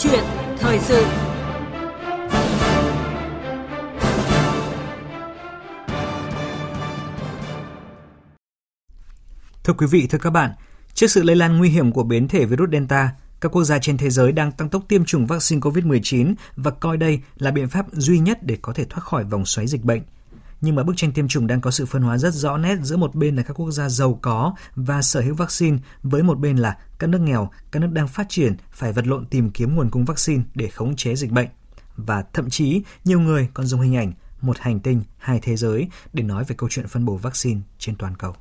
chuyện thời sự Thưa quý vị, thưa các bạn, trước sự lây lan nguy hiểm của biến thể virus Delta, các quốc gia trên thế giới đang tăng tốc tiêm chủng vaccine COVID-19 và coi đây là biện pháp duy nhất để có thể thoát khỏi vòng xoáy dịch bệnh. Nhưng mà bức tranh tiêm chủng đang có sự phân hóa rất rõ nét giữa một bên là các quốc gia giàu có và sở hữu vaccine, với một bên là các nước nghèo, các nước đang phát triển phải vật lộn tìm kiếm nguồn cung vaccine để khống chế dịch bệnh. Và thậm chí, nhiều người còn dùng hình ảnh một hành tinh, hai thế giới để nói về câu chuyện phân bổ vaccine trên toàn cầu.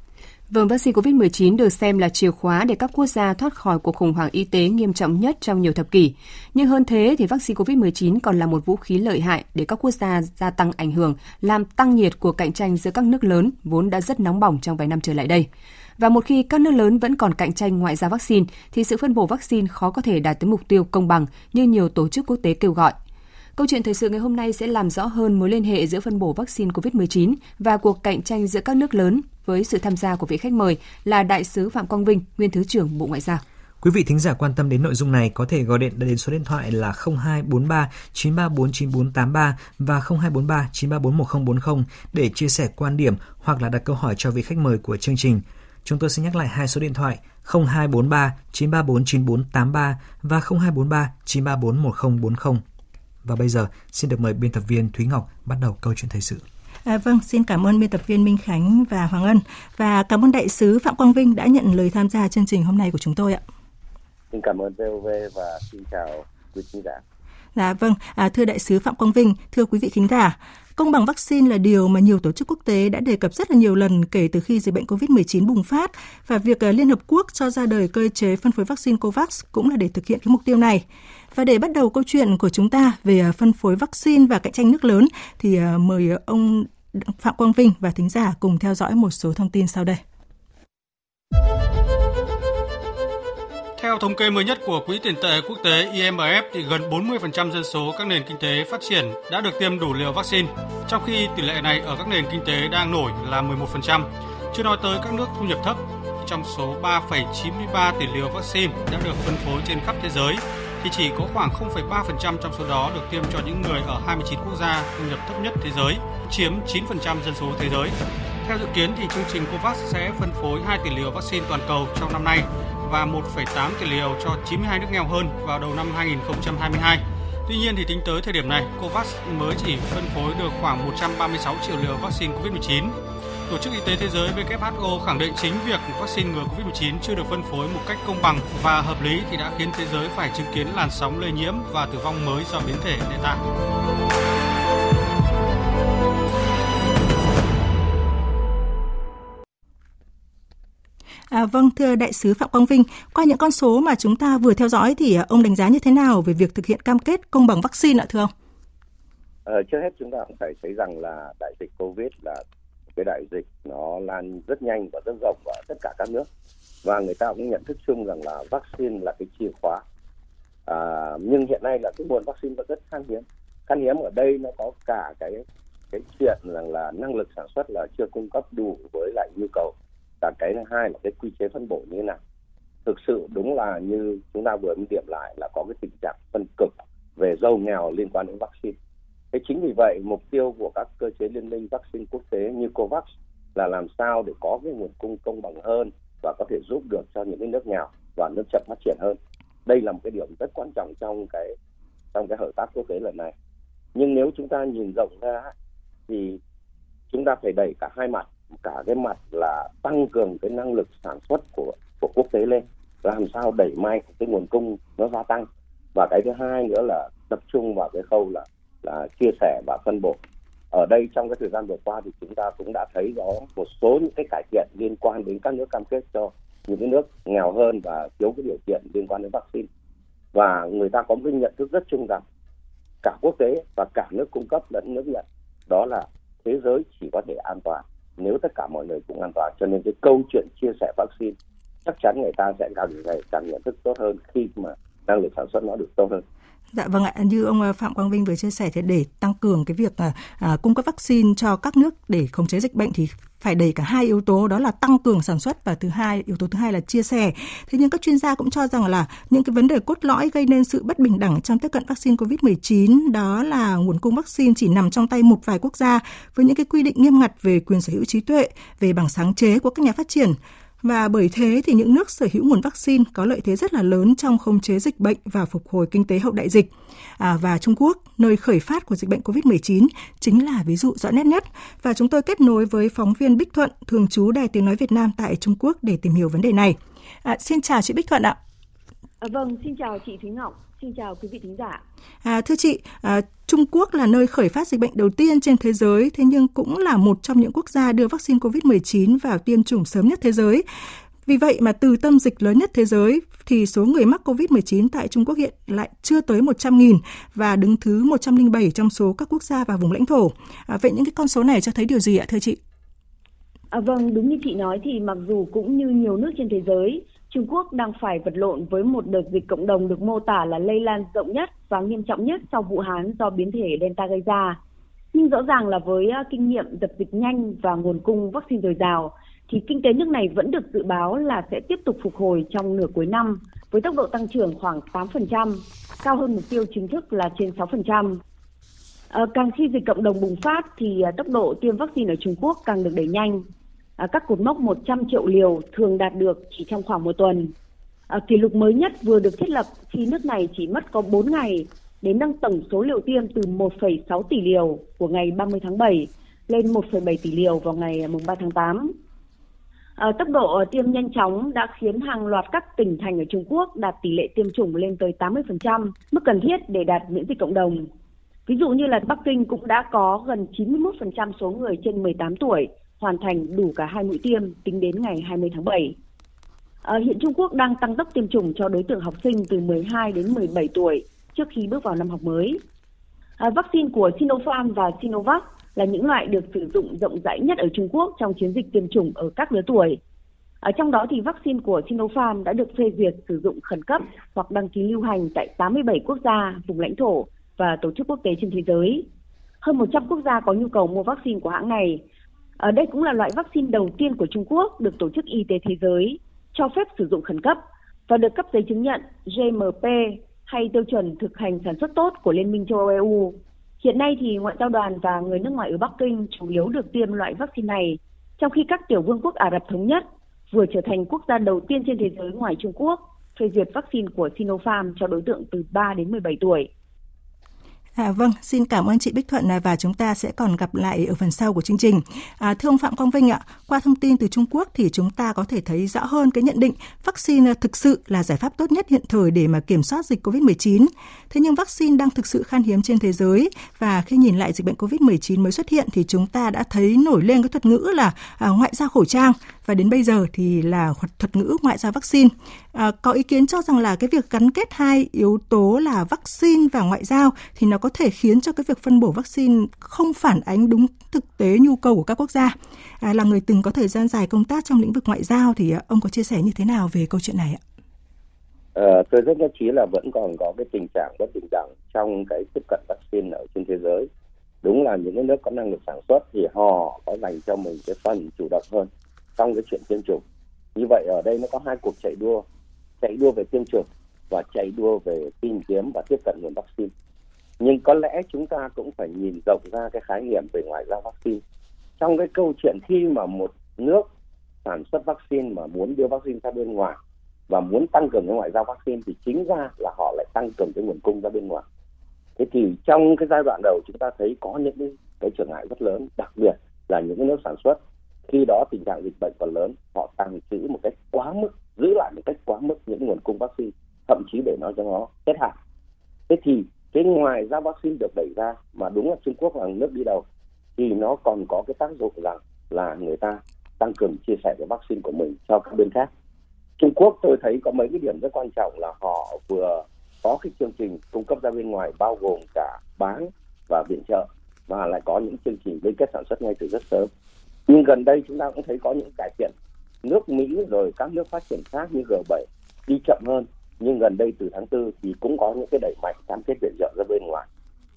Vâng, vaccine COVID-19 được xem là chìa khóa để các quốc gia thoát khỏi cuộc khủng hoảng y tế nghiêm trọng nhất trong nhiều thập kỷ. Nhưng hơn thế thì vaccine COVID-19 còn là một vũ khí lợi hại để các quốc gia gia tăng ảnh hưởng, làm tăng nhiệt của cạnh tranh giữa các nước lớn vốn đã rất nóng bỏng trong vài năm trở lại đây. Và một khi các nước lớn vẫn còn cạnh tranh ngoại giao vaccine, thì sự phân bổ vaccine khó có thể đạt tới mục tiêu công bằng như nhiều tổ chức quốc tế kêu gọi. Câu chuyện thời sự ngày hôm nay sẽ làm rõ hơn mối liên hệ giữa phân bổ vaccine COVID-19 và cuộc cạnh tranh giữa các nước lớn với sự tham gia của vị khách mời là Đại sứ Phạm Quang Vinh, Nguyên Thứ trưởng Bộ Ngoại giao. Quý vị thính giả quan tâm đến nội dung này có thể gọi điện đến số điện thoại là 0243 934 9483 và 0243 934 1040 để chia sẻ quan điểm hoặc là đặt câu hỏi cho vị khách mời của chương trình. Chúng tôi sẽ nhắc lại hai số điện thoại 0243 934 9483 và 0243 934 1040. Và bây giờ, xin được mời biên tập viên Thúy Ngọc bắt đầu câu chuyện thời sự. À, vâng, xin cảm ơn biên tập viên Minh Khánh và Hoàng Ân và cảm ơn đại sứ Phạm Quang Vinh đã nhận lời tham gia chương trình hôm nay của chúng tôi ạ. Xin cảm ơn VOV và xin chào quý khán giả. Dạ vâng, à, thưa đại sứ Phạm Quang Vinh, thưa quý vị khán giả, công bằng vaccine là điều mà nhiều tổ chức quốc tế đã đề cập rất là nhiều lần kể từ khi dịch bệnh COVID-19 bùng phát và việc à, Liên Hợp Quốc cho ra đời cơ chế phân phối vaccine COVAX cũng là để thực hiện cái mục tiêu này. Và để bắt đầu câu chuyện của chúng ta về à, phân phối vaccine và cạnh tranh nước lớn thì à, mời ông Phạm Quang Vinh và thính giả cùng theo dõi một số thông tin sau đây. Theo thống kê mới nhất của Quỹ tiền tệ quốc tế IMF thì gần 40% dân số các nền kinh tế phát triển đã được tiêm đủ liều vaccine, trong khi tỷ lệ này ở các nền kinh tế đang nổi là 11%. Chưa nói tới các nước thu nhập thấp, trong số 3,93 tỷ liều vaccine đã được phân phối trên khắp thế giới thì chỉ có khoảng 0,3% trong số đó được tiêm cho những người ở 29 quốc gia thu nhập thấp nhất thế giới, chiếm 9% dân số thế giới. Theo dự kiến thì chương trình COVAX sẽ phân phối 2 tỷ liều vaccine toàn cầu trong năm nay và 1,8 tỷ liều cho 92 nước nghèo hơn vào đầu năm 2022. Tuy nhiên thì tính tới thời điểm này, COVAX mới chỉ phân phối được khoảng 136 triệu liều vaccine COVID-19 Tổ chức Y tế Thế giới WHO khẳng định chính việc vaccine ngừa COVID-19 chưa được phân phối một cách công bằng và hợp lý thì đã khiến thế giới phải chứng kiến làn sóng lây nhiễm và tử vong mới do biến thể Delta. À, vâng, thưa đại sứ Phạm Quang Vinh, qua những con số mà chúng ta vừa theo dõi thì à, ông đánh giá như thế nào về việc thực hiện cam kết công bằng vaccine ạ thưa ông? Ờ, trước hết chúng ta cũng phải thấy rằng là đại dịch Covid là cái đại dịch nó lan rất nhanh và rất rộng ở tất cả các nước. Và người ta cũng nhận thức chung rằng là vaccine là cái chìa khóa. À, nhưng hiện nay là cái nguồn vaccine vẫn rất khan hiếm. Khan hiếm ở đây nó có cả cái cái chuyện rằng là năng lực sản xuất là chưa cung cấp đủ với lại nhu cầu. Và cái thứ hai là cái quy chế phân bổ như thế nào. Thực sự đúng là như chúng ta vừa mới điểm lại là có cái tình trạng phân cực về giàu nghèo liên quan đến vaccine. Thế chính vì vậy mục tiêu của các cơ chế liên minh vaccine quốc tế như COVAX là làm sao để có cái nguồn cung công bằng hơn và có thể giúp được cho những cái nước nghèo và nước chậm phát triển hơn. Đây là một cái điểm rất quan trọng trong cái trong cái hợp tác quốc tế lần này. Nhưng nếu chúng ta nhìn rộng ra thì chúng ta phải đẩy cả hai mặt, cả cái mặt là tăng cường cái năng lực sản xuất của của quốc tế lên, làm sao đẩy mạnh cái nguồn cung nó gia tăng và cái thứ hai nữa là tập trung vào cái khâu là là chia sẻ và phân bổ. Ở đây trong cái thời gian vừa qua thì chúng ta cũng đã thấy có một số những cái cải thiện liên quan đến các nước cam kết cho những cái nước nghèo hơn và thiếu cái điều kiện liên quan đến vaccine. Và người ta có một cái nhận thức rất chung rằng cả quốc tế và cả nước cung cấp lẫn nước nhận, đó là thế giới chỉ có thể an toàn nếu tất cả mọi người cũng an toàn. Cho nên cái câu chuyện chia sẻ vaccine chắc chắn người ta sẽ càng ngày càng nhận thức tốt hơn khi mà năng lực sản xuất nó được tốt hơn. Dạ vâng ạ, như ông ờ, Phạm Quang Vinh vừa chia sẻ thì để tăng cường cái việc ờ, à, cung cấp vaccine cho các nước để khống chế dịch bệnh thì phải đẩy cả hai yếu tố đó là tăng cường sản xuất và thứ hai yếu tố thứ hai là chia sẻ. Thế nhưng các chuyên gia cũng cho rằng là những cái vấn đề cốt lõi gây nên sự bất bình đẳng trong tiếp cận vaccine COVID-19 đó là nguồn cung vaccine chỉ nằm trong tay một vài quốc gia với những cái quy định nghiêm ngặt về quyền sở hữu trí tuệ, về bằng sáng chế của các nhà phát triển và bởi thế thì những nước sở hữu nguồn vaccine có lợi thế rất là lớn trong khống chế dịch bệnh và phục hồi kinh tế hậu đại dịch. À, và Trung Quốc, nơi khởi phát của dịch bệnh COVID-19, chính là ví dụ rõ nét nhất. Và chúng tôi kết nối với phóng viên Bích Thuận, thường trú Đài Tiếng Nói Việt Nam tại Trung Quốc để tìm hiểu vấn đề này. À, xin chào chị Bích Thuận ạ. À, vâng, xin chào chị Thúy Ngọc. Xin chào quý vị thính giả. À, thưa chị, à, Trung Quốc là nơi khởi phát dịch bệnh đầu tiên trên thế giới, thế nhưng cũng là một trong những quốc gia đưa vaccine COVID-19 vào tiêm chủng sớm nhất thế giới. Vì vậy mà từ tâm dịch lớn nhất thế giới thì số người mắc COVID-19 tại Trung Quốc hiện lại chưa tới 100.000 và đứng thứ 107 trong số các quốc gia và vùng lãnh thổ. À, vậy những cái con số này cho thấy điều gì ạ thưa chị? À, vâng, đúng như chị nói thì mặc dù cũng như nhiều nước trên thế giới, Trung Quốc đang phải vật lộn với một đợt dịch cộng đồng được mô tả là lây lan rộng nhất và nghiêm trọng nhất sau Vũ Hán do biến thể Delta gây ra. Nhưng rõ ràng là với à, kinh nghiệm dập dịch nhanh và nguồn cung vaccine dồi dào, thì kinh tế nước này vẫn được dự báo là sẽ tiếp tục phục hồi trong nửa cuối năm với tốc độ tăng trưởng khoảng 8%, cao hơn mục tiêu chính thức là trên 6%. À, ờ, càng khi dịch cộng đồng bùng phát thì à, tốc độ tiêm vaccine ở Trung Quốc càng được đẩy nhanh à, các cột mốc 100 triệu liều thường đạt được chỉ trong khoảng một tuần. À, kỷ lục mới nhất vừa được thiết lập khi nước này chỉ mất có 4 ngày để nâng tổng số liều tiêm từ 1,6 tỷ liều của ngày 30 tháng 7 lên 1,7 tỷ liều vào ngày à, 3 tháng 8. À, tốc độ à, tiêm nhanh chóng đã khiến hàng loạt các tỉnh thành ở Trung Quốc đạt tỷ lệ tiêm chủng lên tới 80%, mức cần thiết để đạt miễn dịch cộng đồng. Ví dụ như là Bắc Kinh cũng đã có gần 91% số người trên 18 tuổi hoàn thành đủ cả hai mũi tiêm tính đến ngày 20 tháng 7. À, ờ, hiện Trung Quốc đang tăng tốc tiêm chủng cho đối tượng học sinh từ 12 đến 17 tuổi trước khi bước vào năm học mới. À, vaccine của Sinopharm và Sinovac là những loại được sử dụng rộng rãi nhất ở Trung Quốc trong chiến dịch tiêm chủng ở các lứa tuổi. Ở trong đó thì vaccine của Sinopharm đã được phê duyệt sử dụng khẩn cấp hoặc đăng ký lưu hành tại 87 quốc gia, vùng lãnh thổ và tổ chức quốc tế trên thế giới. Hơn 100 quốc gia có nhu cầu mua vaccine của hãng này ở đây cũng là loại vaccine đầu tiên của Trung Quốc được Tổ chức Y tế Thế giới cho phép sử dụng khẩn cấp và được cấp giấy chứng nhận GMP hay tiêu chuẩn thực hành sản xuất tốt của Liên minh châu Âu EU. Hiện nay thì ngoại giao đoàn và người nước ngoài ở Bắc Kinh chủ yếu được tiêm loại vaccine này, trong khi các tiểu vương quốc Ả Rập Thống Nhất vừa trở thành quốc gia đầu tiên trên thế giới ngoài Trung Quốc phê duyệt vaccine của Sinopharm cho đối tượng từ 3 đến 17 tuổi. À, vâng, xin cảm ơn chị Bích Thuận và chúng ta sẽ còn gặp lại ở phần sau của chương trình. À, thưa ông Phạm Quang Vinh ạ, qua thông tin từ Trung Quốc thì chúng ta có thể thấy rõ hơn cái nhận định vaccine à, thực sự là giải pháp tốt nhất hiện thời để mà kiểm soát dịch COVID-19. Thế nhưng vaccine đang thực sự khan hiếm trên thế giới và khi nhìn lại dịch bệnh COVID-19 mới xuất hiện thì chúng ta đã thấy nổi lên cái thuật ngữ là à, ngoại giao khẩu trang và đến bây giờ thì là thuật ngữ ngoại giao vaccine. À, có ý kiến cho rằng là cái việc gắn kết hai yếu tố là vaccine và ngoại giao thì nó có thể khiến cho cái việc phân bổ vaccine không phản ánh đúng thực tế nhu cầu của các quốc gia. À, là người từng có thời gian dài công tác trong lĩnh vực ngoại giao thì à, ông có chia sẻ như thế nào về câu chuyện này ạ? À, tôi rất nhất trí là vẫn còn có cái tình trạng bất bình đẳng trong cái tiếp cận vaccine ở trên thế giới. Đúng là những cái nước có năng lực sản xuất thì họ có dành cho mình cái phần chủ động hơn trong cái chuyện tiêm chủng. Như vậy ở đây nó có hai cuộc chạy đua, chạy đua về tiêm chủng và chạy đua về tìm kiếm và tiếp cận nguồn vaccine. Nhưng có lẽ chúng ta cũng phải nhìn rộng ra cái khái niệm về ngoại giao vaccine. Trong cái câu chuyện khi mà một nước sản xuất vaccine mà muốn đưa vaccine ra bên ngoài và muốn tăng cường cái ngoại giao vaccine thì chính ra là họ lại tăng cường cái nguồn cung ra bên ngoài. Thế thì trong cái giai đoạn đầu chúng ta thấy có những cái, cái trở ngại rất lớn đặc biệt là những cái nước sản xuất. Khi đó tình trạng dịch bệnh còn lớn họ tăng trữ một cách quá mức giữ lại một cách quá mức những nguồn cung vaccine, thậm chí để nói cho nó hết hạn thế thì cái ngoài ra vaccine được đẩy ra mà đúng là Trung Quốc là nước đi đầu, thì nó còn có cái tác dụng rằng là người ta tăng cường chia sẻ cái vaccine của mình cho các bên khác. Trung Quốc tôi thấy có mấy cái điểm rất quan trọng là họ vừa có cái chương trình cung cấp ra bên ngoài bao gồm cả bán và viện trợ và lại có những chương trình liên kết sản xuất ngay từ rất sớm. Nhưng gần đây chúng ta cũng thấy có những cải thiện. Nước Mỹ rồi các nước phát triển khác như G7 đi chậm hơn. Nhưng gần đây từ tháng tư thì cũng có những cái đẩy mạnh cam kết viện trợ ra bên ngoài.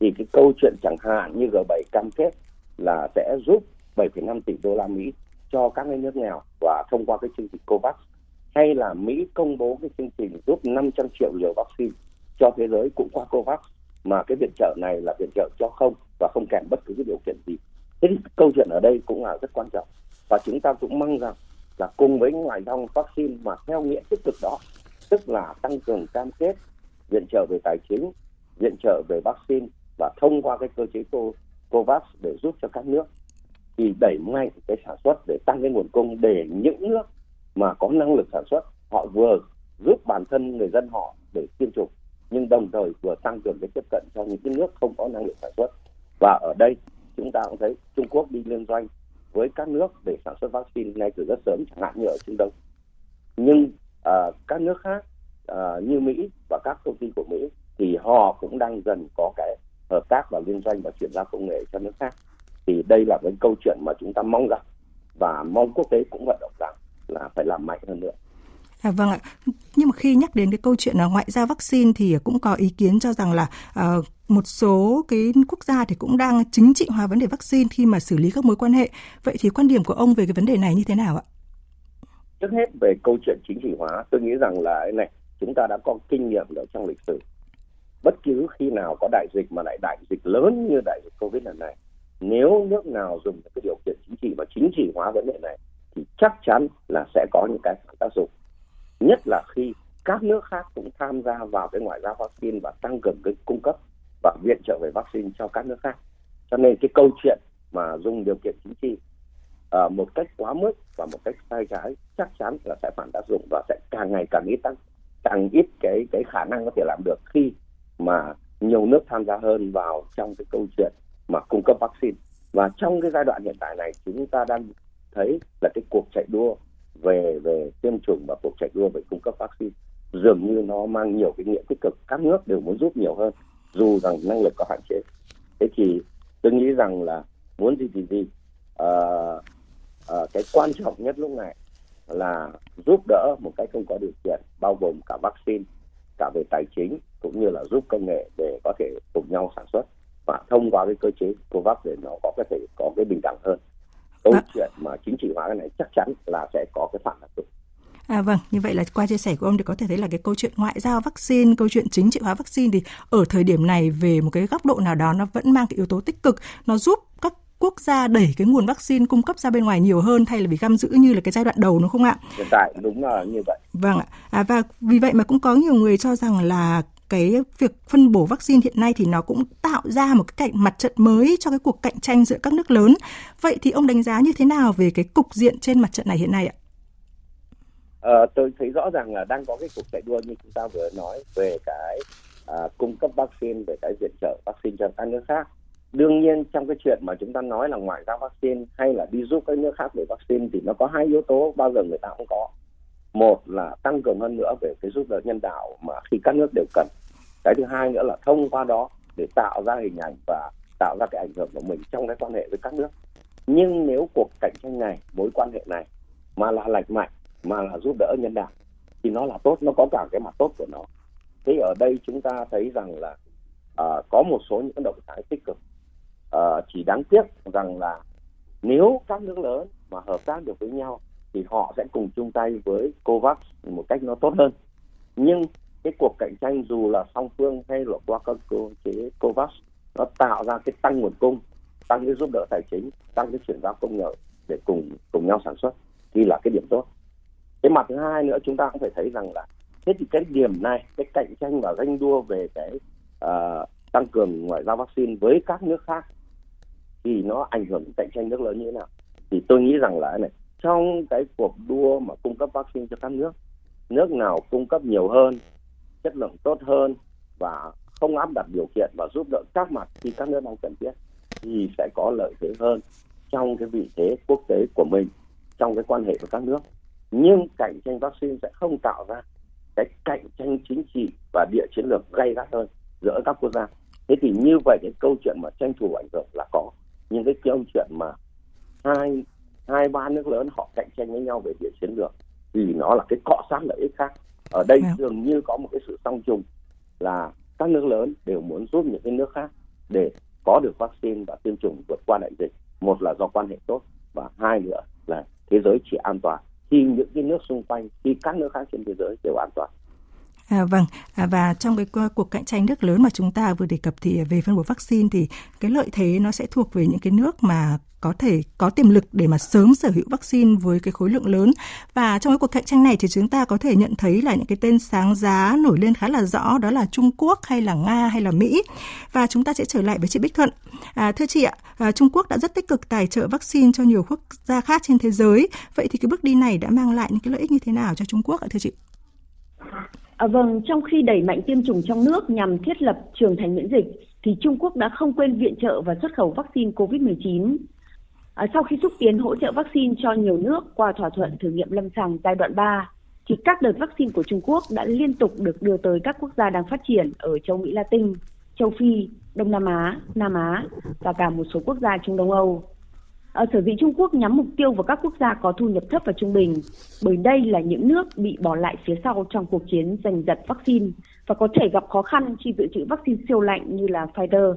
Thì cái câu chuyện chẳng hạn như G7 cam kết là sẽ giúp 7,5 tỷ đô la Mỹ cho các cái nước nghèo và thông qua cái chương trình COVAX hay là Mỹ công bố cái chương trình giúp 500 triệu liều vaccine cho thế giới cũng qua COVAX mà cái viện trợ này là viện trợ cho không và không kèm bất cứ cái điều kiện gì. Thế thì câu chuyện ở đây cũng là rất quan trọng. Và chúng ta cũng mong rằng là cùng với ngoại giao vaccine mà theo nghĩa tích cực đó, tức là tăng cường cam kết viện trợ về tài chính, viện trợ về vaccine và thông qua cái cơ chế COVAX để giúp cho các nước thì đẩy mạnh cái sản xuất để tăng cái nguồn cung để những nước mà có năng lực sản xuất, họ vừa giúp bản thân người dân họ để tiêm chủng, nhưng đồng thời vừa tăng cường cái tiếp cận cho những cái nước không có năng lực sản xuất. Và ở đây chúng ta cũng thấy Trung Quốc đi liên doanh với các nước để sản xuất vaccine ngay từ rất sớm chẳng hạn như ở Trung Đông nhưng uh, các nước khác uh, như Mỹ và các công ty của Mỹ thì họ cũng đang dần có cái hợp tác và liên doanh và chuyển giao công nghệ cho nước khác thì đây là cái câu chuyện mà chúng ta mong rằng và mong quốc tế cũng vận động rằng là phải làm mạnh hơn nữa. À, vâng ạ. Nhưng mà khi nhắc đến cái câu chuyện là ngoại giao vaccine thì cũng có ý kiến cho rằng là uh, một số cái quốc gia thì cũng đang chính trị hóa vấn đề vaccine khi mà xử lý các mối quan hệ. Vậy thì quan điểm của ông về cái vấn đề này như thế nào ạ? Trước hết về câu chuyện chính trị hóa, tôi nghĩ rằng là cái này chúng ta đã có kinh nghiệm ở trong lịch sử. Bất cứ khi nào có đại dịch mà lại đại dịch lớn như đại dịch Covid lần này, nếu nước nào dùng cái điều kiện chính trị và chính trị hóa vấn đề này thì chắc chắn là sẽ có những cái phản tác dụng nhất là khi các nước khác cũng tham gia vào cái ngoại giao vaccine và tăng cường cái cung cấp và viện trợ về vaccine cho các nước khác. Cho nên cái câu chuyện mà dùng điều kiện chính trị uh, một cách quá mức và một cách sai trái chắc chắn là sẽ phản tác dụng và sẽ càng ngày càng ít tăng càng ít cái cái khả năng có thể làm được khi mà nhiều nước tham gia hơn vào trong cái câu chuyện mà cung cấp vaccine. Và trong cái giai đoạn hiện tại này chúng ta đang thấy là cái cuộc chạy đua về về tiêm chủng và cuộc chạy đua về cung cấp vaccine dường như nó mang nhiều cái nghĩa tích cực. Các nước đều muốn giúp nhiều hơn dù rằng năng lực có hạn chế. Thế thì tôi nghĩ rằng là muốn gì thì gì. À, à, cái quan trọng nhất lúc này là giúp đỡ một cách không có điều kiện bao gồm cả vaccine cả về tài chính cũng như là giúp công nghệ để có thể cùng nhau sản xuất và thông qua cái cơ chế COVAX để nó có thể có cái bình đẳng hơn. Câu à. chuyện mà chính trị hóa cái này chắc chắn là sẽ có cái phản tác dụng À vâng, như vậy là qua chia sẻ của ông thì có thể thấy là cái câu chuyện ngoại giao vaccine, câu chuyện chính trị hóa vaccine thì ở thời điểm này về một cái góc độ nào đó nó vẫn mang cái yếu tố tích cực, nó giúp các quốc gia đẩy cái nguồn vaccine cung cấp ra bên ngoài nhiều hơn thay là bị giam giữ như là cái giai đoạn đầu đúng không ạ? Hiện tại đúng là như vậy. Vâng ạ. À, và vì vậy mà cũng có nhiều người cho rằng là cái việc phân bổ vaccine hiện nay thì nó cũng tạo ra một cái cạnh mặt trận mới cho cái cuộc cạnh tranh giữa các nước lớn. Vậy thì ông đánh giá như thế nào về cái cục diện trên mặt trận này hiện nay ạ? Ờ, tôi thấy rõ ràng là đang có cái cuộc chạy đua như chúng ta vừa nói về cái uh, cung cấp vaccine về cái viện trợ vaccine cho các nước khác. Đương nhiên trong cái chuyện mà chúng ta nói là ngoại giao vaccine hay là đi giúp các nước khác về vaccine thì nó có hai yếu tố bao giờ người ta cũng có. Một là tăng cường hơn nữa về cái giúp đỡ nhân đạo mà khi các nước đều cần cái thứ hai nữa là thông qua đó để tạo ra hình ảnh và tạo ra cái ảnh hưởng của mình trong cái quan hệ với các nước nhưng nếu cuộc cạnh tranh này mối quan hệ này mà là lành mạnh mà là giúp đỡ nhân đạo thì nó là tốt nó có cả cái mặt tốt của nó. Thế ở đây chúng ta thấy rằng là uh, có một số những động thái tích cực. Uh, chỉ đáng tiếc rằng là nếu các nước lớn mà hợp tác được với nhau thì họ sẽ cùng chung tay với COVAX một cách nó tốt hơn. Nhưng cái cuộc cạnh tranh dù là song phương hay là qua các cơ chế COVAX nó tạo ra cái tăng nguồn cung tăng cái giúp đỡ tài chính tăng cái chuyển giao công nghệ để cùng cùng nhau sản xuất thì là cái điểm tốt cái mặt thứ hai nữa chúng ta cũng phải thấy rằng là thế thì cái điểm này cái cạnh tranh và ganh đua về cái uh, tăng cường ngoại giao vaccine với các nước khác thì nó ảnh hưởng cạnh tranh nước lớn như thế nào? Thì tôi nghĩ rằng là này trong cái cuộc đua mà cung cấp vaccine cho các nước nước nào cung cấp nhiều hơn chất lượng tốt hơn và không áp đặt điều kiện và giúp đỡ các mặt khi các nước đang cần thiết thì sẽ có lợi thế hơn trong cái vị thế quốc tế của mình trong cái quan hệ với các nước nhưng cạnh tranh vaccine sẽ không tạo ra cái cạnh tranh chính trị và địa chiến lược gay gắt hơn giữa các quốc gia. Thế thì như vậy cái câu chuyện mà tranh thủ ảnh hưởng là có nhưng cái câu chuyện mà hai hai ba nước lớn họ cạnh tranh với nhau về địa chiến lược thì nó là cái cọ sát lợi ích khác. Ở đây yeah. dường như có một cái sự song trùng là các nước lớn đều muốn giúp những cái nước khác để có được vaccine và tiêm chủng vượt qua đại dịch. Một là do quan hệ tốt và hai nữa là thế giới chỉ an toàn thì những cái nước xung quanh thì các nước khác trên thế giới đều an toàn. À, vâng, à, và trong cái cuộc cạnh tranh nước lớn mà chúng ta vừa đề cập thì về phân bổ vaccine thì cái lợi thế nó sẽ thuộc về những cái nước mà có thể có tiềm lực để mà sớm sở hữu vaccine với cái khối lượng lớn. Và trong cái cuộc cạnh tranh này thì chúng ta có thể nhận thấy là những cái tên sáng giá nổi lên khá là rõ đó là Trung Quốc hay là Nga hay là Mỹ. Và chúng ta sẽ trở lại với chị Bích Thuận. À, thưa chị ạ à, Trung Quốc đã rất tích cực tài trợ vaccine cho nhiều quốc gia khác trên thế giới. Vậy thì cái bước đi này đã mang lại những cái lợi ích như thế nào cho Trung Quốc ạ thưa chị? À, vâng, trong khi đẩy mạnh tiêm chủng trong nước nhằm thiết lập trường thành miễn dịch, thì Trung Quốc đã không quên viện trợ và xuất khẩu vaccine COVID-19. À, sau khi xúc tiến hỗ trợ vaccine cho nhiều nước qua thỏa thuận thử nghiệm lâm sàng giai đoạn 3, thì các đợt vaccine của Trung Quốc đã liên tục được đưa tới các quốc gia đang phát triển ở châu Mỹ Latin, châu Phi, Đông Nam Á, Nam Á và cả một số quốc gia Trung Đông Âu. À, sở dĩ Trung Quốc nhắm mục tiêu vào các quốc gia có thu nhập thấp và trung bình, bởi đây là những nước bị bỏ lại phía sau trong cuộc chiến giành giật vaccine và có thể gặp khó khăn khi dự trữ vaccine siêu lạnh như là Pfizer.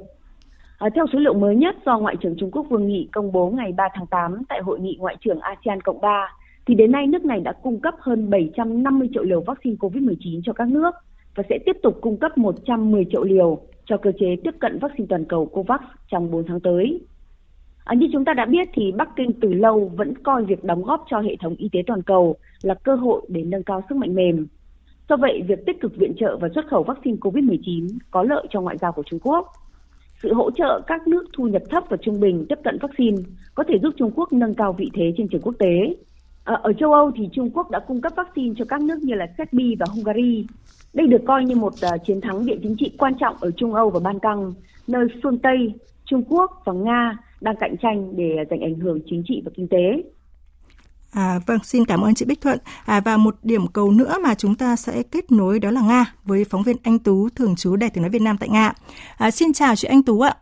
À, theo số liệu mới nhất do Ngoại trưởng Trung Quốc Vương Nghị công bố ngày 3 tháng 8 tại Hội nghị Ngoại trưởng ASEAN Cộng 3, thì đến nay nước này đã cung cấp hơn 750 triệu liều vaccine COVID-19 cho các nước và sẽ tiếp tục cung cấp 110 triệu liều cho cơ chế tiếp cận vaccine toàn cầu COVAX trong 4 tháng tới. À, như chúng ta đã biết thì Bắc Kinh từ lâu vẫn coi việc đóng góp cho hệ thống y tế toàn cầu là cơ hội để nâng cao sức mạnh mềm. Do vậy, việc tích cực viện trợ và xuất khẩu vaccine COVID-19 có lợi cho ngoại giao của Trung Quốc. Sự hỗ trợ các nước thu nhập thấp và trung bình tiếp cận vaccine có thể giúp Trung Quốc nâng cao vị thế trên trường quốc tế. À, ở châu Âu thì Trung Quốc đã cung cấp vaccine cho các nước như là Serbia và Hungary. Đây được coi như một uh, chiến thắng địa chính trị quan trọng ở Trung Âu và Ban Căng, nơi phương Tây, Trung Quốc và Nga đang cạnh tranh để giành ảnh hưởng chính trị và kinh tế. À, vâng, xin cảm ơn chị Bích Thuận. À, và một điểm cầu nữa mà chúng ta sẽ kết nối đó là Nga với phóng viên Anh Tú, thường trú Đài tiếng nói Việt Nam tại Nga. À, xin chào chị Anh Tú ạ.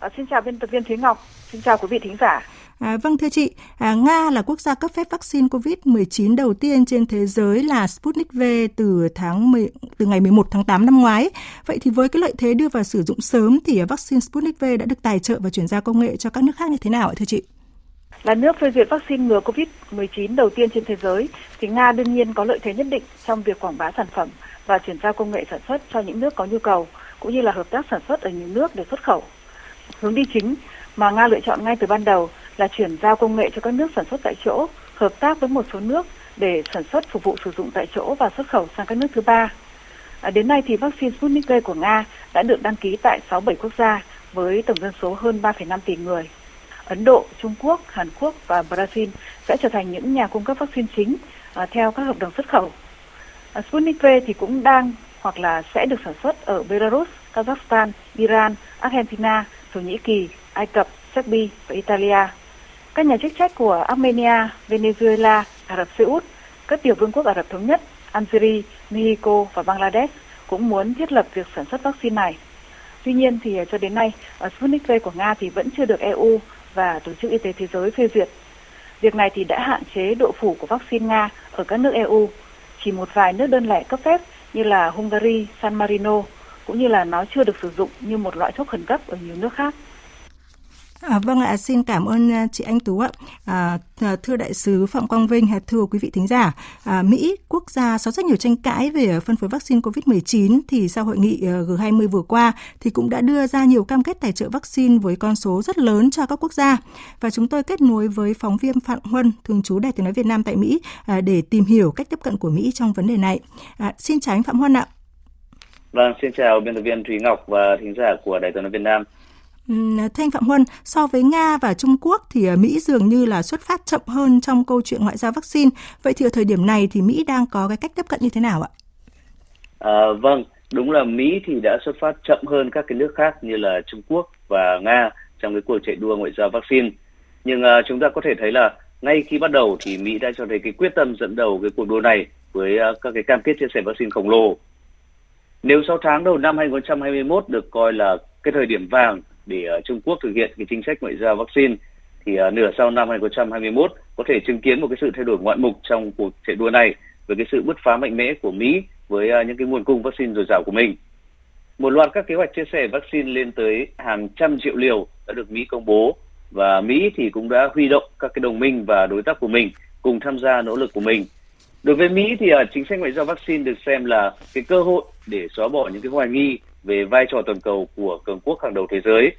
À, xin chào biên tập viên Thúy Ngọc, xin chào quý vị thính giả. À, vâng thưa chị, à, Nga là quốc gia cấp phép vaccine COVID-19 đầu tiên trên thế giới là Sputnik V từ tháng 10, từ ngày 11 tháng 8 năm ngoái. Vậy thì với cái lợi thế đưa vào sử dụng sớm thì vaccine Sputnik V đã được tài trợ và chuyển giao công nghệ cho các nước khác như thế nào ạ thưa chị? Là nước phê duyệt vaccine ngừa COVID-19 đầu tiên trên thế giới, thì Nga đương nhiên có lợi thế nhất định trong việc quảng bá sản phẩm và chuyển giao công nghệ sản xuất cho những nước có nhu cầu, cũng như là hợp tác sản xuất ở những nước để xuất khẩu. Hướng đi chính mà Nga lựa chọn ngay từ ban đầu là chuyển giao công nghệ cho các nước sản xuất tại chỗ, hợp tác với một số nước để sản xuất phục vụ sử dụng tại chỗ và xuất khẩu sang các nước thứ ba. À, đến nay thì vaccine Sputnik V của Nga đã được đăng ký tại 67 quốc gia với tổng dân số hơn 3,5 tỷ người. Ấn Độ, Trung Quốc, Hàn Quốc và Brazil sẽ trở thành những nhà cung cấp vaccine chính à, theo các hợp đồng xuất khẩu. À, Sputnik V thì cũng đang hoặc là sẽ được sản xuất ở Belarus, Kazakhstan, Iran, Argentina, Thổ Nhĩ Kỳ, Ai Cập, Serbia và Italia. Các nhà chức trách của Armenia, Venezuela, Ả Rập Xê Út, các tiểu vương quốc Ả Rập Thống Nhất, Algeria, Mexico và Bangladesh cũng muốn thiết lập việc sản xuất vaccine này. Tuy nhiên thì ờ, cho đến nay, ờ, Sputnik V của Nga thì vẫn chưa được EU và Tổ chức Y tế Thế giới phê duyệt. Việc này thì đã hạn chế độ phủ của vaccine Nga ở các nước EU. Chỉ một vài nước đơn lẻ cấp phép như là Hungary, San Marino cũng như là nó chưa được sử dụng như một loại thuốc khẩn cấp ở nhiều nước khác. À, vâng ạ, xin cảm ơn à, chị Anh Tú ạ. À, à, thưa đại sứ Phạm Quang Vinh, à, thưa quý vị thính giả, à, Mỹ, quốc gia có rất nhiều tranh cãi về phân phối vaccine COVID-19 thì sau hội nghị G20 vừa qua thì cũng đã đưa ra nhiều cam kết tài trợ vaccine với con số rất lớn cho các quốc gia. Và chúng tôi kết nối với phóng viên Phạm Huân, thường trú Đài tiếng nói Việt Nam tại Mỹ à, để tìm hiểu cách tiếp cận của Mỹ trong vấn đề này. À, xin chào anh Phạm Huân ạ. Vâng, xin chào biên tập viên Thúy Ngọc và thính giả của Đài tiếng nói Việt Nam. Thanh Phạm Huân, so với Nga và Trung Quốc thì ờ, Mỹ dường như là xuất phát chậm hơn trong câu chuyện ngoại giao vaccine. Vậy thì ở thời điểm này thì Mỹ đang có cái cách tiếp cận như thế nào ạ? À, vâng, đúng là Mỹ thì đã xuất phát chậm hơn các cái nước khác như là Trung Quốc và Nga trong cái cuộc chạy đua ngoại giao vaccine. Nhưng uh, chúng ta có thể thấy là ngay khi bắt đầu thì Mỹ đã cho thấy cái quyết tâm dẫn đầu cái cuộc đua này với uh, các cái cam kết chia sẻ vaccine khổng lồ. Nếu 6 tháng đầu năm 2021 được coi là cái thời điểm vàng để uh, ờ, Trung Quốc thực hiện cái chính sách ngoại giao vaccine thì uh, nửa sau năm 2021 có thể chứng kiến một cái sự thay đổi ngoạn mục trong cuộc chạy đua này với cái sự bứt phá mạnh mẽ của Mỹ với uh, những cái nguồn cung vaccine dồi dào của mình. Một loạt các kế hoạch chia sẻ vaccine lên tới hàng trăm triệu liều đã được Mỹ công bố và Mỹ thì cũng đã huy động các cái đồng minh và đối tác của mình cùng tham gia nỗ lực của mình. Đối với Mỹ thì uh, chính sách ngoại giao vaccine được xem là cái cơ hội để xóa bỏ những cái hoài nghi về vai trò toàn cầu của cường quốc hàng đầu thế giới.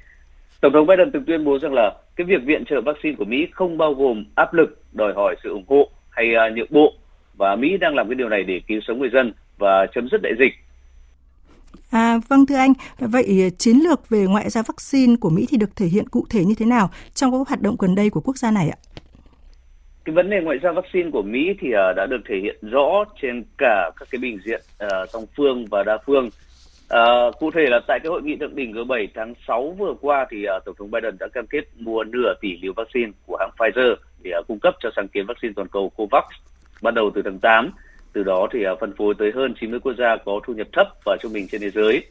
Tổng thống Biden từng tuyên bố rằng là cái việc viện trợ vaccine của Mỹ không bao gồm áp lực đòi hỏi sự ủng hộ hay uh, nhượng bộ và Mỹ đang làm cái điều này để cứu sống người dân và chấm dứt đại dịch. À, vâng thưa anh, vậy chiến lược về ngoại giao vaccine của Mỹ thì được thể hiện cụ thể như thế nào trong các hoạt động gần đây của quốc gia này ạ? Cái vấn đề ngoại giao vaccine của Mỹ thì uh, đã được thể hiện rõ trên cả các cái bình diện uh, song phương và đa phương. À, cụ thể là tại cái hội nghị thượng đỉnh G7 tháng 6 vừa qua thì uh, Tổng thống Biden đã cam kết mua nửa tỷ liều vaccine của hãng Pfizer để uh, cung cấp cho sáng kiến vaccine toàn cầu COVAX bắt đầu từ tháng 8 từ đó thì uh, phân phối tới hơn 90 quốc gia có thu nhập thấp và trung bình trên thế giới.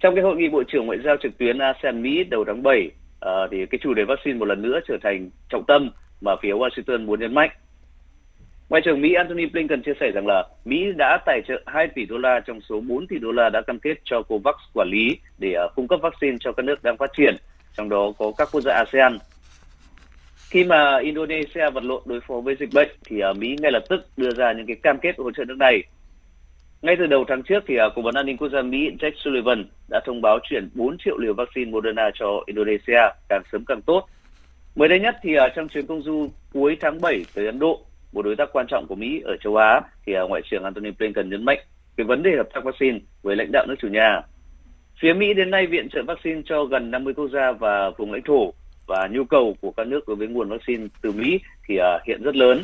Trong cái hội nghị bộ trưởng ngoại giao trực tuyến ASEAN Mỹ đầu tháng 7 uh, thì cái chủ đề vaccine một lần nữa trở thành trọng tâm mà phía Washington muốn nhấn mạnh. Ngoại trưởng Mỹ Antony Blinken chia sẻ rằng là Mỹ đã tài trợ 2 tỷ đô la trong số 4 tỷ đô la đã cam kết cho COVAX quản lý để à, cung cấp vaccine cho các nước đang phát triển, trong đó có các quốc gia ASEAN khi mà Indonesia vật lộn đối phó với dịch bệnh thì à, Mỹ ngay lập tức đưa ra những cái cam kết hỗ trợ nước này. Ngay từ đầu tháng trước thì à, Cố vấn an ninh quốc gia Mỹ Jake Sullivan đã thông báo chuyển 4 triệu liều vaccine Moderna cho Indonesia càng sớm càng tốt. Mới đây nhất thì trong chuyến công du cuối tháng 7 tới Ấn Độ, một đối tác quan trọng của Mỹ ở châu Á thì à, Ngoại trưởng Antony Blinken nhấn mạnh về vấn đề hợp tác vaccine với lãnh đạo nước chủ nhà. Phía Mỹ đến nay viện trợ vaccine cho gần 50 quốc gia và vùng lãnh thổ và nhu cầu của các nước đối với nguồn vaccine từ Mỹ thì à, hiện rất lớn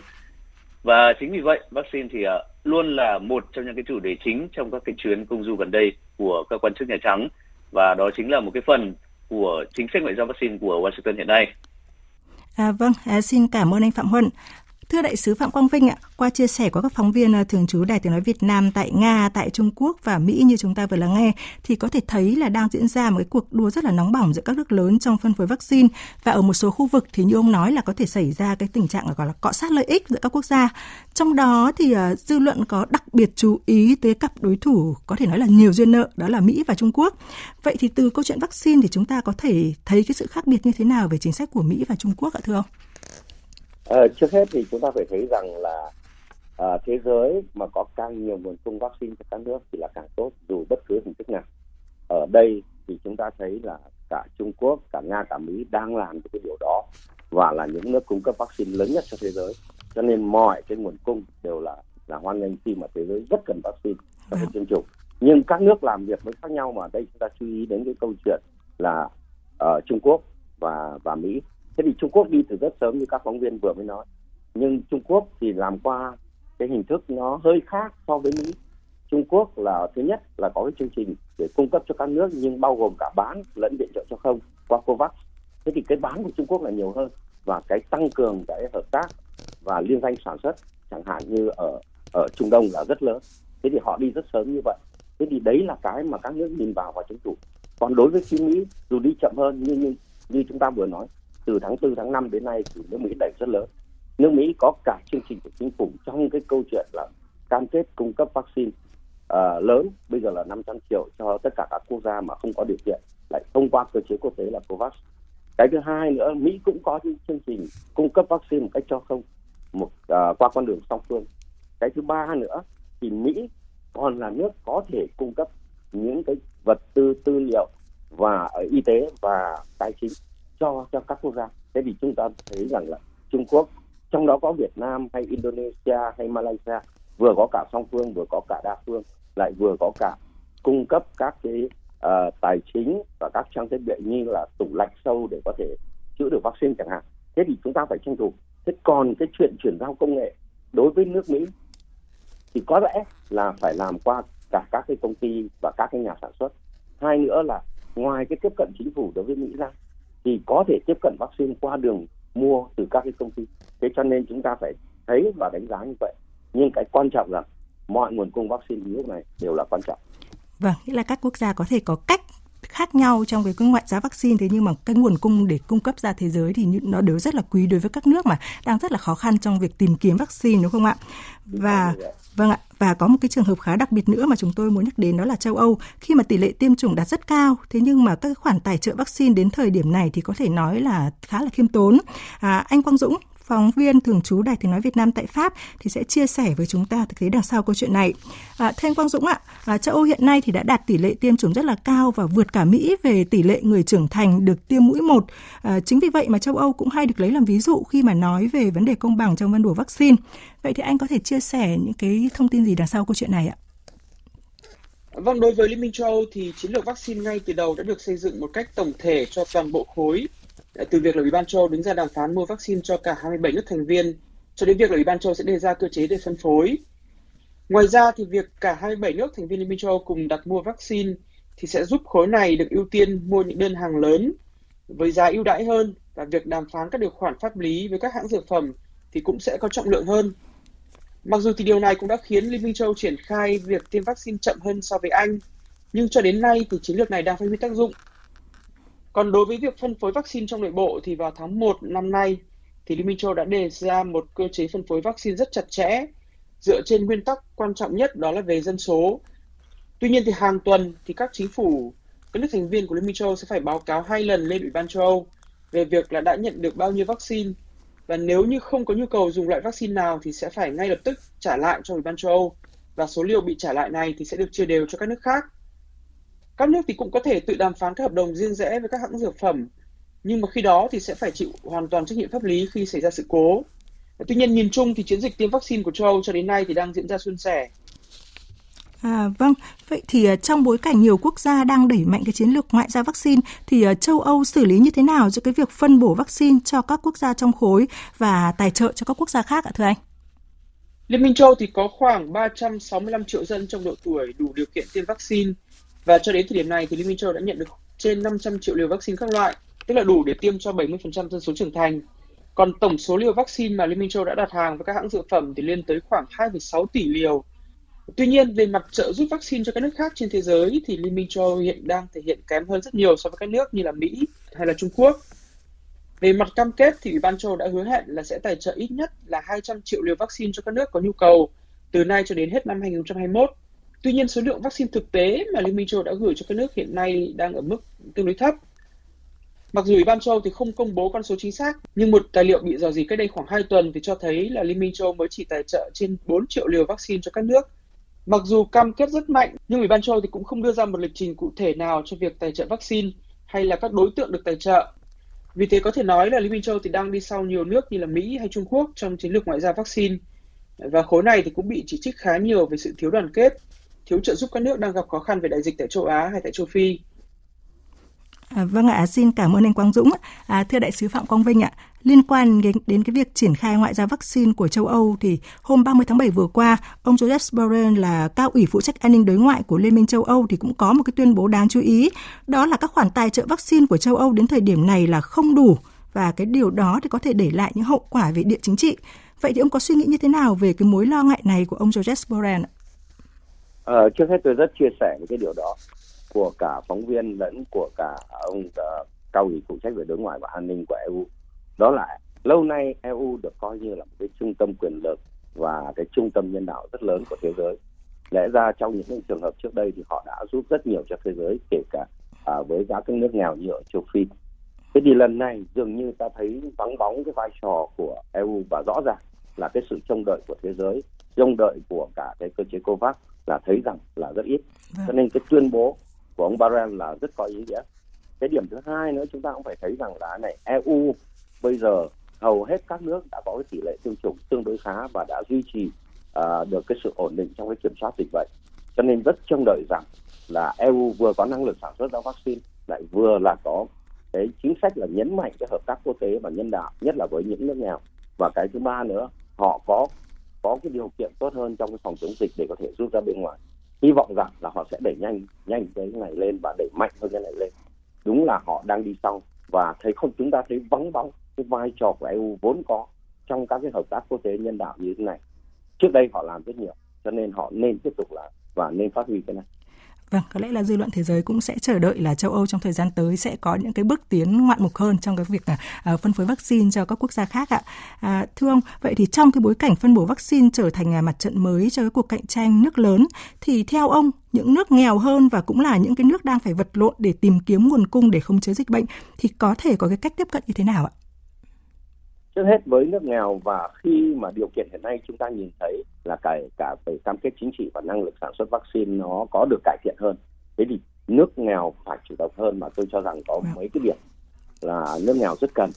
và chính vì vậy vaccine thì à, luôn là một trong những cái chủ đề chính trong các cái chuyến công du gần đây của các quan chức Nhà Trắng và đó chính là một cái phần của chính sách ngoại giao vaccine của Washington hiện nay. À, vâng, à, xin cảm ơn anh Phạm Huân. Thưa đại sứ Phạm Quang Vinh ạ, qua chia sẻ của các phóng viên ờ, thường trú Đài Tiếng nói Việt Nam tại Nga, tại Trung Quốc và Mỹ như chúng ta vừa lắng nghe thì có thể thấy là đang diễn ra một cái cuộc đua rất là nóng bỏng giữa các nước lớn trong phân phối vaccine và ở một số khu vực thì như ông nói là có thể xảy ra cái tình trạng gọi là cọ sát lợi ích giữa các quốc gia. Trong đó thì uh, dư luận có đặc biệt chú ý tới cặp đối thủ có thể nói là nhiều duyên nợ đó là Mỹ và Trung Quốc. Vậy thì từ câu chuyện vaccine thì chúng ta có thể thấy cái sự khác biệt như thế nào về chính sách của Mỹ và Trung Quốc ạ thưa ông? À, trước hết thì chúng ta phải thấy rằng là à, thế giới mà có càng nhiều nguồn cung vaccine cho các nước thì là càng tốt dù bất cứ hình thức nào. Ở đây thì chúng ta thấy là cả Trung Quốc, cả Nga, cả Mỹ đang làm cái điều đó và là những nước cung cấp vaccine lớn nhất cho thế giới. Cho nên mọi cái nguồn cung đều là là hoan nghênh khi mà thế giới rất cần vaccine cho cái tiêm chủng. Nhưng các nước làm việc với khác nhau mà đây chúng ta chú ý đến cái câu chuyện là ở uh, Trung Quốc và và Mỹ thế thì Trung Quốc đi từ rất sớm như các phóng viên vừa mới nói. Nhưng Trung Quốc thì làm qua cái hình thức nó hơi khác so với Mỹ. Trung Quốc là thứ nhất là có cái chương trình để cung cấp cho các nước nhưng bao gồm cả bán lẫn viện trợ cho không qua Covax. Thế thì cái bán của Trung Quốc là nhiều hơn và cái tăng cường cái hợp tác và liên danh sản xuất chẳng hạn như ở ở Trung Đông là rất lớn. Thế thì họ đi rất sớm như vậy. Thế thì đấy là cái mà các nước nhìn vào và chống chủ. Còn đối với phía Mỹ dù đi chậm hơn nhưng như như chúng ta vừa nói từ tháng 4 tháng 5 đến nay thì nước Mỹ đẩy rất lớn. Nước Mỹ có cả chương trình của chính phủ trong cái câu chuyện là cam kết cung cấp vaccine uh, lớn bây giờ là 500 triệu cho tất cả các quốc gia mà không có điều kiện lại thông qua cơ chế quốc tế là COVAX. Cái thứ hai nữa Mỹ cũng có những chương trình cung cấp vaccine một cách cho không một uh, qua con đường song phương. Cái thứ ba nữa thì Mỹ còn là nước có thể cung cấp những cái vật tư tư liệu và ở y tế và tài chính cho cho các quốc gia. Thế thì chúng ta thấy rằng là Trung Quốc trong đó có Việt Nam hay Indonesia hay Malaysia vừa có cả song phương vừa có cả đa phương lại vừa có cả cung cấp các cái uh, tài chính và các trang thiết bị như là tủ lạnh sâu để có thể chữa được vaccine chẳng hạn. Thế thì chúng ta phải tranh thủ. Thế còn cái chuyện chuyển giao công nghệ đối với nước Mỹ thì có lẽ là phải làm qua cả các cái công ty và các cái nhà sản xuất. Hai nữa là ngoài cái tiếp cận chính phủ đối với Mỹ ra thì có thể tiếp cận vaccine qua đường mua từ các cái công ty. Thế cho nên chúng ta phải thấy và đánh giá như vậy. Nhưng cái quan trọng là mọi nguồn cung vaccine lúc này đều là quan trọng. Vâng nghĩa là các quốc gia có thể có cách khác nhau trong cái ngoại giá vaccine thế nhưng mà cái nguồn cung để cung cấp ra thế giới thì nó đều rất là quý đối với các nước mà đang rất là khó khăn trong việc tìm kiếm vaccine đúng không ạ? Và vâng ạ, và có một cái trường hợp khá đặc biệt nữa mà chúng tôi muốn nhắc đến đó là châu Âu khi mà tỷ lệ tiêm chủng đạt rất cao thế nhưng mà các khoản tài trợ vaccine đến thời điểm này thì có thể nói là khá là khiêm tốn. À, anh Quang Dũng phóng viên thường trú Đài Tiếng Nói Việt Nam tại Pháp thì sẽ chia sẻ với chúng ta thực tế đằng sau câu chuyện này. À, thưa Quang Dũng ạ, à, châu Âu hiện nay thì đã đạt tỷ lệ tiêm chủng rất là cao và vượt cả Mỹ về tỷ lệ người trưởng thành được tiêm mũi một. À, chính vì vậy mà châu Âu cũng hay được lấy làm ví dụ khi mà nói về vấn đề công bằng trong phân bổ vaccine. Vậy thì anh có thể chia sẻ những cái thông tin gì đằng sau câu chuyện này ạ? Vâng, đối với Liên minh châu Âu thì chiến lược vaccine ngay từ đầu đã được xây dựng một cách tổng thể cho toàn bộ khối Dạ, từ việc là Ủy ban châu đứng ra đàm phán mua vaccine cho cả 27 nước thành viên cho đến việc là Ủy ban châu sẽ đề ra cơ chế để phân phối. Ngoài ra thì việc cả 27 nước thành viên Liên minh châu cùng đặt mua vaccine thì sẽ giúp khối này được ưu tiên mua những đơn hàng lớn với giá ưu đãi hơn và việc đàm phán các điều khoản pháp lý với các hãng dược phẩm thì cũng sẽ có trọng lượng hơn. Mặc dù thì điều này cũng đã khiến Liên minh châu triển khai việc tiêm vaccine chậm hơn so với Anh, nhưng cho đến nay thì chiến lược này đang phát huy tác dụng còn đối với việc phân phối vaccine trong nội bộ thì vào tháng 1 năm nay thì Liên minh châu đã đề ra một cơ chế phân phối vaccine rất chặt chẽ dựa trên nguyên tắc quan trọng nhất đó là về dân số. Tuy nhiên thì hàng tuần thì các chính phủ, các nước thành viên của Liên minh châu sẽ phải báo cáo hai lần lên Ủy ban châu Âu về việc là đã nhận được bao nhiêu vaccine và nếu như không có nhu cầu dùng loại vaccine nào thì sẽ phải ngay lập tức trả lại cho Ủy ban châu Âu và số liều bị trả lại này thì sẽ được chia đều cho các nước khác. Các nước thì cũng có thể tự đàm phán các hợp đồng riêng rẽ với các hãng dược phẩm, nhưng mà khi đó thì sẽ phải chịu hoàn toàn trách nhiệm pháp lý khi xảy ra sự cố. Tuy nhiên nhìn chung thì chiến dịch tiêm vaccine của châu Âu cho đến nay thì đang diễn ra suôn sẻ. À, vâng, vậy thì uh, trong bối cảnh nhiều quốc gia đang đẩy mạnh cái chiến lược ngoại giao vaccine thì uh, châu Âu xử lý như thế nào giữa cái việc phân bổ vaccine cho các quốc gia trong khối và tài trợ cho các quốc gia khác ạ thưa anh? Liên minh châu thì có khoảng 365 triệu dân trong độ tuổi đủ điều kiện tiêm vaccine và cho đến thời điểm này thì Liên minh châu đã nhận được trên 500 triệu liều vaccine các loại, tức là đủ để tiêm cho 70% dân số trưởng thành. Còn tổng số liều vaccine mà Liên minh châu đã đặt hàng với các hãng dược phẩm thì lên tới khoảng 2,6 tỷ liều. Tuy nhiên, về mặt trợ giúp vaccine cho các nước khác trên thế giới thì Liên minh châu hiện đang thể hiện kém hơn rất nhiều so với các nước như là Mỹ hay là Trung Quốc. Về mặt cam kết thì Ủy ban châu đã hứa hẹn là sẽ tài trợ ít nhất là 200 triệu liều vaccine cho các nước có nhu cầu từ nay cho đến hết năm 2021 Tuy nhiên, số lượng vaccine thực tế mà Liên minh châu đã gửi cho các nước hiện nay đang ở mức tương đối thấp. Mặc dù Ủy ban châu thì không công bố con số chính xác, nhưng một tài liệu bị dò dỉ cách đây khoảng 2 tuần thì cho thấy là Liên minh châu mới chỉ tài trợ trên 4 triệu liều vaccine cho các nước. Mặc dù cam kết rất mạnh, nhưng Ủy ban châu thì cũng không đưa ra một lịch trình cụ thể nào cho việc tài trợ vaccine hay là các đối tượng được tài trợ. Vì thế có thể nói là Liên minh châu thì đang đi sau nhiều nước như là Mỹ hay Trung Quốc trong chiến lược ngoại giao vaccine. Và khối này thì cũng bị chỉ trích khá nhiều về sự thiếu đoàn kết thiếu trợ giúp các nước đang gặp khó khăn về đại dịch tại châu Á hay tại châu Phi. À, vâng ạ, xin cảm ơn anh Quang Dũng. À, thưa đại sứ Phạm Quang Vinh ạ, liên quan đến, đến cái việc triển khai ngoại giao vaccine của châu Âu thì hôm 30 tháng 7 vừa qua, ông Joseph Borrell là cao ủy phụ trách an ninh đối ngoại của Liên minh châu Âu thì cũng có một cái tuyên bố đáng chú ý, đó là các khoản tài trợ vaccine của châu Âu đến thời điểm này là không đủ và cái điều đó thì có thể để lại những hậu quả về địa chính trị. Vậy thì ông có suy nghĩ như thế nào về cái mối lo ngại này của ông Joseph Borrell ạ? Ờ, trước hết tôi rất chia sẻ với cái điều đó của cả phóng viên lẫn của cả ông uh, cao ủy phụ trách về đối ngoại và an ninh của EU. Đó là lâu nay EU được coi như là một cái trung tâm quyền lực và cái trung tâm nhân đạo rất lớn của thế giới. Lẽ ra trong những trường hợp trước đây thì họ đã giúp rất nhiều cho thế giới, kể cả à, với giá các nước nghèo như ở châu Phi. Thế thì lần này dường như ta thấy vắng bóng cái vai trò của EU và rõ ràng là cái sự trông đợi của thế giới, trông đợi của cả cái cơ chế COVAX là thấy rằng là rất ít. Vâng. cho nên cái tuyên bố của ông Barrel là rất có ý nghĩa. Cái điểm thứ hai nữa chúng ta cũng phải thấy rằng là này EU bây giờ hầu hết các nước đã có cái tỷ lệ tiêm chủng tương đối khá và đã duy trì uh, được cái sự ổn định trong cái kiểm soát dịch bệnh. Cho nên rất trông đợi rằng là EU vừa có năng lực sản xuất ra vaccine lại vừa là có cái chính sách là nhấn mạnh cái hợp tác quốc tế và nhân đạo nhất là với những nước nghèo. Và cái thứ ba nữa họ có có cái điều kiện tốt hơn trong cái phòng chống dịch để có thể rút ra bên ngoài. Hy vọng rằng là họ sẽ đẩy nhanh nhanh cái này lên và đẩy mạnh hơn cái này lên. Đúng là họ đang đi sau và thấy không, chúng ta thấy vắng bóng cái vai trò của EU vốn có trong các cái hợp tác quốc tế nhân đạo như thế này. Trước đây họ làm rất nhiều, cho nên họ nên tiếp tục làm và nên phát huy cái này. Vâng, có lẽ là dư luận thế giới cũng sẽ chờ đợi là châu Âu trong thời gian tới sẽ có những cái bước tiến ngoạn mục hơn trong cái việc à, à phân phối vaccine cho các quốc gia khác ạ. À, thưa ông, vậy thì trong cái bối cảnh phân bổ vaccine trở thành à, mặt trận mới cho cái cuộc cạnh tranh nước lớn thì theo ông những nước nghèo hơn và cũng là những cái nước đang phải vật lộn để tìm kiếm nguồn cung để khống chế dịch bệnh thì có thể có cái cách tiếp cận như thế nào ạ? Trước hết với nước nghèo và khi mà điều kiện hiện nay chúng ta nhìn thấy là cả cả về cam kết chính trị và năng lực sản xuất vaccine nó có được cải thiện hơn thế thì nước nghèo phải chủ động hơn mà tôi cho rằng có vâng. mấy cái điểm là nước nghèo rất cần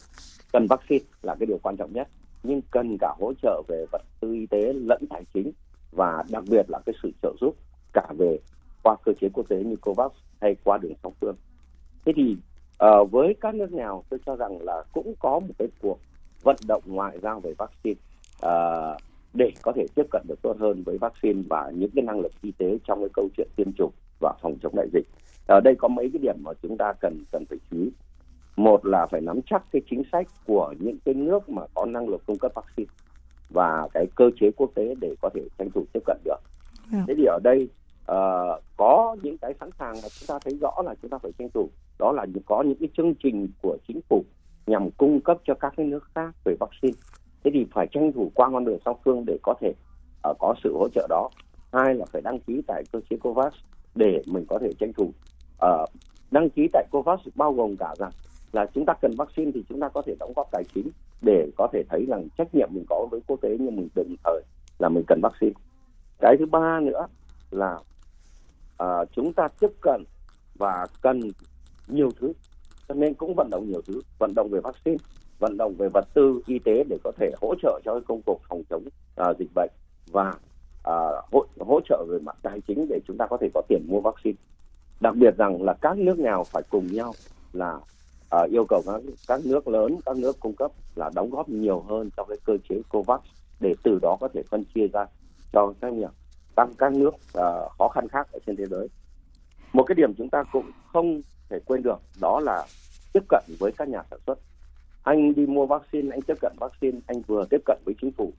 cần vaccine là cái điều quan trọng nhất nhưng cần cả hỗ trợ về vật tư y tế lẫn tài chính và đặc biệt là cái sự trợ giúp cả về qua cơ chế quốc tế như COVAX hay qua đường song phương. Thế thì uh, với các nước nghèo tôi cho rằng là cũng có một cái cuộc vận động ngoại giao về vaccine uh, để có thể tiếp cận được tốt hơn với vaccine và những cái năng lực y tế trong cái câu chuyện tiêm chủng và phòng chống đại dịch. Ở đây có mấy cái điểm mà chúng ta cần cần phải chú ý. Một là phải nắm chắc cái chính sách của những cái nước mà có năng lực cung cấp vaccine và cái cơ chế quốc tế để có thể tranh thủ tiếp cận được. Yeah. Thế thì ở đây uh, có những cái sẵn sàng mà chúng ta thấy rõ là chúng ta phải tranh thủ đó là có những cái chương trình của chính phủ nhằm cung cấp cho các cái nước khác về vaccine. Thế thì phải tranh thủ qua con đường song phương để có thể uh, có sự hỗ trợ đó. Hai là phải đăng ký tại cơ chế covax để mình có thể tranh thủ. Uh, đăng ký tại covax bao gồm cả rằng là chúng ta cần vaccine thì chúng ta có thể đóng góp tài chính để có thể thấy rằng trách nhiệm mình có với quốc tế nhưng mình đồng thời là mình cần vaccine. Cái thứ ba nữa là uh, chúng ta tiếp cận và cần nhiều thứ cho nên cũng vận động nhiều thứ vận động về vaccine vận động về vật tư y tế để có thể hỗ trợ cho công cuộc phòng chống uh, dịch bệnh và uh, hỗ, hỗ trợ về mặt tài chính để chúng ta có thể có tiền mua vaccine. Đặc biệt rằng là các nước nghèo phải cùng nhau là uh, yêu cầu các, các nước lớn các nước cung cấp là đóng góp nhiều hơn cho cái cơ chế covax để từ đó có thể phân chia ra cho các nhà các các nước uh, khó khăn khác ở trên thế giới. Một cái điểm chúng ta cũng không thể quên được đó là tiếp cận với các nhà sản xuất. Anh đi mua vaccine anh tiếp cận vaccine anh vừa tiếp cận với chính phủ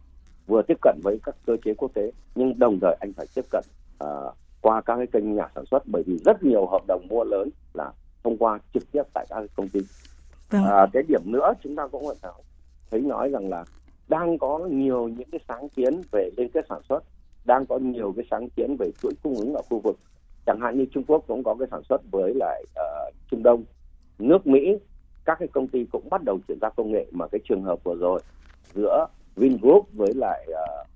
vừa tiếp cận với các cơ chế quốc tế nhưng đồng thời anh phải tiếp cận uh, qua các cái kênh nhà sản xuất bởi vì rất nhiều hợp đồng mua lớn là thông qua trực tiếp tại các công ty. Vâng. à, cái điểm nữa chúng ta cũng phải thấy nói rằng là đang có nhiều những cái sáng kiến về liên kết sản xuất đang có nhiều cái sáng kiến về chuỗi cung ứng ở khu vực chẳng hạn như Trung Quốc cũng có cái sản xuất với lại uh, Trung Đông nước Mỹ các cái công ty cũng bắt đầu chuyển giao công nghệ mà cái trường hợp vừa rồi giữa Vingroup với lại uh,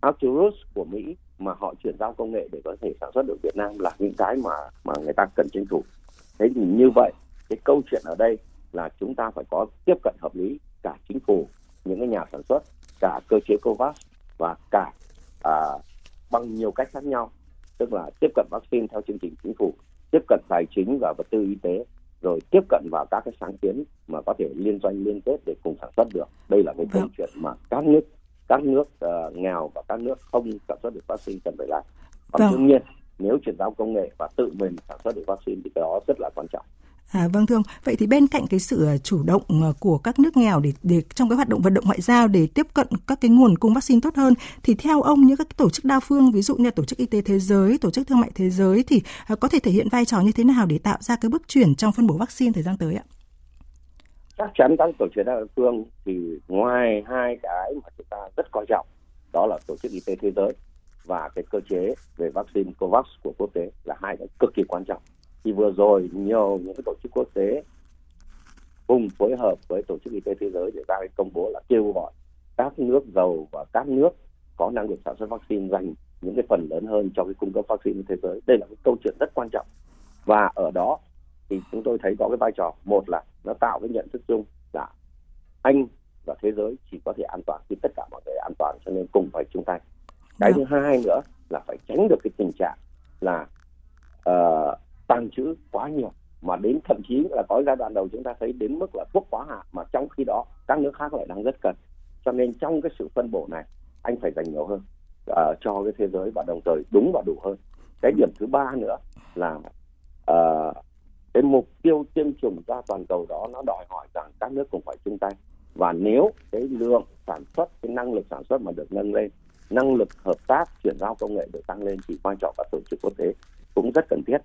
Arcturus của Mỹ mà họ chuyển giao công nghệ để có thể sản xuất được Việt Nam là những cái mà mà người ta cần tranh thủ. Thế thì như vậy cái câu chuyện ở đây là chúng ta phải có tiếp cận hợp lý cả chính phủ, những cái nhà sản xuất, cả cơ chế COVAX và cả à, bằng nhiều cách khác nhau tức là tiếp cận vaccine theo chương trình chính phủ tiếp cận tài chính và vật tư y tế rồi tiếp cận vào các cái sáng kiến mà có thể liên doanh liên kết để cùng sản xuất được đây là cái câu vâng. chuyện mà các nước các nước uh, nghèo và các nước không sản xuất được vaccine cần phải làm còn vâng. đương nhiên nếu chuyển giao công nghệ và tự mình sản xuất được vaccine thì cái đó rất là quan trọng À, vâng thưa ông, vậy thì bên cạnh cái sự à, chủ động à, của các nước nghèo để, để trong cái hoạt động vận động ngoại giao để tiếp cận các cái nguồn cung vaccine tốt hơn, thì theo ông những các tổ chức đa phương, ví dụ như là tổ chức y tế thế giới, tổ chức thương mại thế giới thì à, có thể thể hiện vai trò như thế nào để tạo ra cái bước chuyển trong phân bổ vaccine thời gian tới ạ? Chắc chắn các tổ chức đa phương thì ngoài hai cái mà chúng ta rất coi trọng, đó là tổ chức y tế thế giới và cái cơ chế về vaccine COVAX của quốc tế là hai cái cực kỳ quan trọng thì vừa rồi nhiều những cái tổ chức quốc tế cùng phối hợp với tổ chức y tế thế giới để ra cái công bố là kêu gọi các nước giàu và các nước có năng lực sản xuất vaccine dành những cái phần lớn hơn cho cái cung cấp vaccine thế giới. Đây là cái câu chuyện rất quan trọng. Và ở đó thì chúng tôi thấy có cái vai trò. Một là nó tạo cái nhận thức chung là anh và thế giới chỉ có thể an toàn khi tất cả mọi người an toàn cho nên cùng phải chung tay. Cái thứ hai nữa là phải tránh được cái tình trạng là uh, tàng trữ quá nhiều mà đến thậm chí là có giai đoạn đầu chúng ta thấy đến mức là thuốc quá hạn mà trong khi đó các nước khác lại đang rất cần. Cho nên trong cái sự phân bổ này anh phải dành nhiều hơn uh, cho cái thế giới và đồng thời đúng và đủ hơn. Cái điểm thứ ba nữa là uh, cái mục tiêu tiêm chủng ra toàn cầu đó nó đòi hỏi rằng các nước cũng phải chung tay. Và nếu cái lượng sản xuất cái năng lực sản xuất mà được nâng lên năng lực hợp tác chuyển giao công nghệ được tăng lên thì vai trò các tổ chức quốc tế cũng rất cần thiết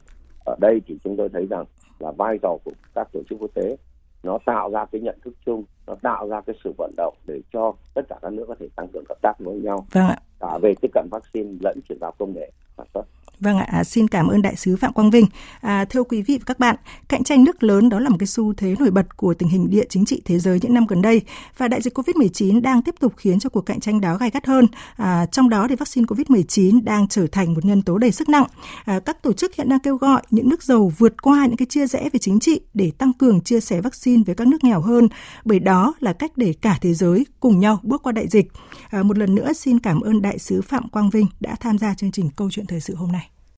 ở đây thì chúng tôi thấy rằng là vai trò của các tổ chức quốc tế nó tạo ra cái nhận thức chung nó tạo ra cái sự vận động để cho tất cả các nước có thể tăng cường hợp tác với nhau. Vâng cả về tiếp cận vaccine lẫn chuyển giao công nghệ sản xuất Vâng ạ, à, xin cảm ơn đại sứ Phạm Quang Vinh. À, thưa quý vị và các bạn, cạnh tranh nước lớn đó là một cái xu thế nổi bật của tình hình địa chính trị thế giới những năm gần đây và đại dịch Covid-19 đang tiếp tục khiến cho cuộc cạnh tranh đó gai gắt hơn. À, trong đó thì vaccine Covid-19 đang trở thành một nhân tố đầy sức nặng. À, các tổ chức hiện đang kêu gọi những nước giàu vượt qua những cái chia rẽ về chính trị để tăng cường chia sẻ vaccine với các nước nghèo hơn, bởi đó là cách để cả thế giới cùng nhau bước qua đại dịch. À, một lần nữa xin cảm ơn đại sứ Phạm Quang Vinh đã tham gia chương trình câu chuyện thời sự hôm nay.